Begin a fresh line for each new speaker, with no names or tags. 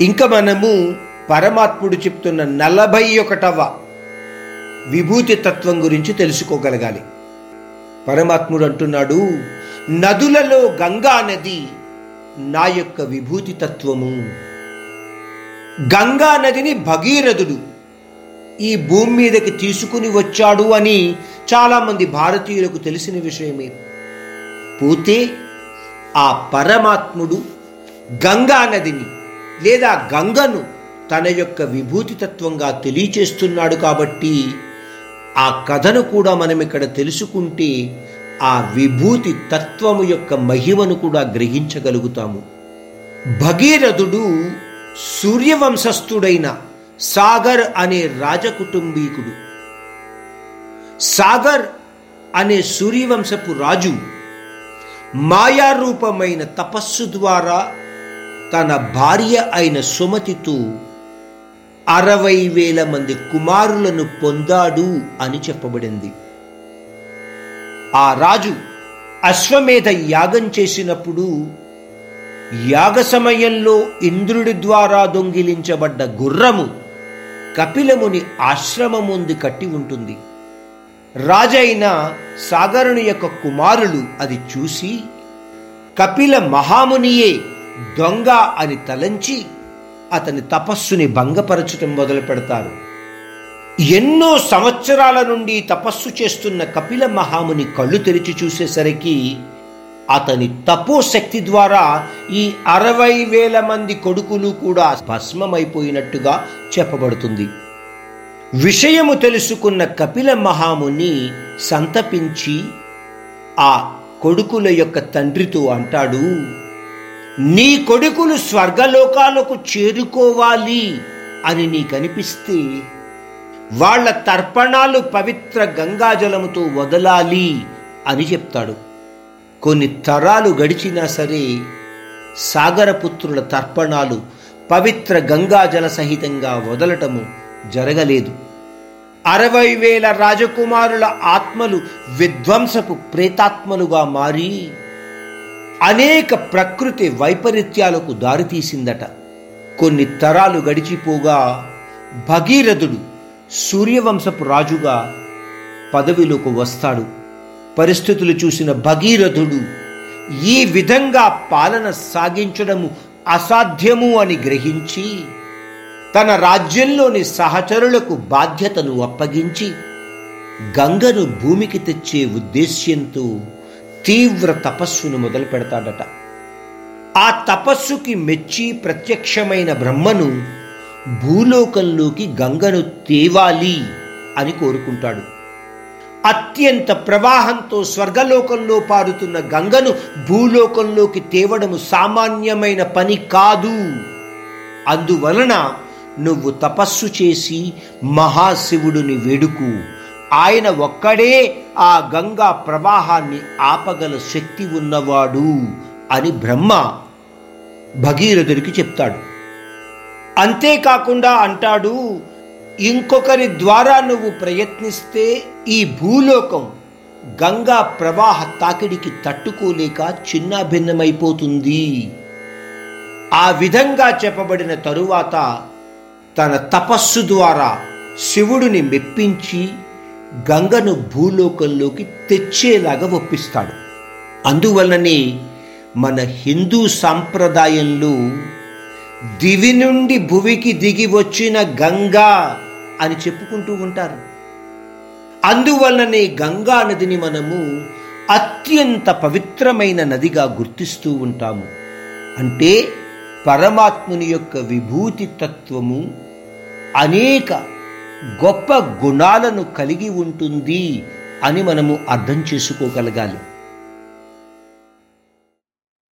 ఇంకా మనము పరమాత్ముడు చెప్తున్న నలభై ఒకటవ విభూతి తత్వం గురించి తెలుసుకోగలగాలి. పరమాత్ముడు అంటున్నాడు నదులలో గంగా నది నా యొక్క విభూతి తత్వము. గంగా నదిని భగీరథుడు ఈ భూమి మీదకి తీసుకుని వచ్చాడు అని చాలామంది భారతీయులకు తెలిసిన విషయమే. పోతే ఆ పరమాత్ముడు గంగా నదిని లేదా గంగను తన యొక్క విభూతి తత్వంగా తెలియచేస్తున్నాడు కాబట్టి ఆ కథను కూడా మనం ఇక్కడ తెలుసుకుంటే ఆ విభూతి తత్వము యొక్క మహిమను కూడా గ్రహించగలుగుతాము. భగీరథుడు సూర్యవంశస్థుడైన సాగర్ అనే రాజకుటుంబీకుడు. సాగర్ అనే సూర్యవంశపు రాజు మాయారూపమైన తపస్సు ద్వారా తన భార్య అయిన సుమతితో అరవై వేల మంది కుమారులను పొందాడు అని చెప్పబడింది. ఆ రాజు అశ్వమేధ యాగం చేసినప్పుడు యాగ సమయంలో ఇంద్రుడి ద్వారా దొంగిలించబడ్డ గుర్రము కపిలముని ఆశ్రమముంది కట్టి ఉంటుంది. రాజైన సాగరుని యొక్క కుమారులు అది చూసి కపిల మహామునియే దొంగ అని తలంచి అతని తపస్సుని భంగపరచటం మొదలు పెడతారు. ఎన్నో సంవత్సరాల నుండి తపస్సు చేస్తున్న కపిల మహాముని కళ్ళు తెరిచి చూసేసరికి అతని తపోశక్తి ద్వారా ఈ అరవై వేల మంది కొడుకులు కూడా భస్మమైపోయినట్టుగా చెప్పబడుతుంది. విషయము తెలుసుకున్న కపిల మహాముని సంతపించి ఆ కొడుకుల యొక్క తండ్రితో అంటాడు నీ కొడుకులు స్వర్గలోకాలకు చేరుకోవాలి అని నీకనిపిస్తే వాళ్ళ తర్పణాలు పవిత్ర గంగాజలముతో వదలాలి అని చెప్తాడు. కొన్ని తరాలు గడిచినా సరే సాగరపుత్రుల తర్పణాలు పవిత్ర గంగాజల సహితంగా వదలటము జరగలేదు. అరవై వేల రాజకుమారుల ఆత్మలు విధ్వంసపు ప్రేతాత్మలుగా మారి అనేక ప్రకృతి వైపరీత్యాలకు దారితీసిందట. కొన్ని తరాలు గడిచిపోగా భగీరథుడు సూర్యవంశపు రాజుగా పదవిలోకి వస్తాడు. పరిస్థితులు చూసిన భగీరథుడు ఈ విధంగా పాలన సాగించడము అసాధ్యము అని గ్రహించి తన రాజ్యంలోని సహచరులకు బాధ్యతను అప్పగించి గంగను భూమికి తెచ్చే ఉద్దేశ్యంతో తీవ్ర తపస్సును మొదలు పెడతాడట. ఆ తపస్సుకి మెచ్చి ప్రత్యక్షమైన బ్రహ్మను భూలోకంలోకి గంగను తేవాలి అని కోరుకుంటాడు. అత్యంత ప్రవాహంతో స్వర్గలోకంలో పారుతున్న గంగను భూలోకంలోకి తేవడము సామాన్యమైన పని కాదు. అందువలన నువ్వు తపస్సు చేసి మహాశివుడిని వేడుకు. ఆయన ఒక్కడే ఆ గంగా ప్రవాహాన్ని ఆపగల శక్తి ఉన్నవాడు అని బ్రహ్మ భగీరథుడికి చెప్తాడు. అంతేకాకుండా అంటాడు ఇంకొకరి ద్వారా నువ్వు ప్రయత్నిస్తే ఈ భూలోకం గంగా ప్రవాహ తాకిడికి తట్టుకోలేక చిన్నాభిన్నమైపోతుంది. ఆ విధంగా చెప్పబడిన తరువాత తన తపస్సు ద్వారా శివుడిని మెప్పించి గంగను భూలోకంలోకి తెచ్చేలాగా ఒప్పిస్తాడు. అందువలనే మన హిందూ సాంప్రదాయంలో దివి నుండి భువికి దిగి వచ్చిన గంగా అని చెప్పుకుంటూ ఉంటారు. అందువలనే గంగా నదిని మనము అత్యంత పవిత్రమైన నదిగా గుర్తిస్తూ ఉంటాము. అంటే పరమాత్ముని యొక్క విభూతి తత్వము అనేక గొప్ప గుణాలను కలిగి ఉంటుంది అని మనము అర్థం చేసుకోగలగాలి.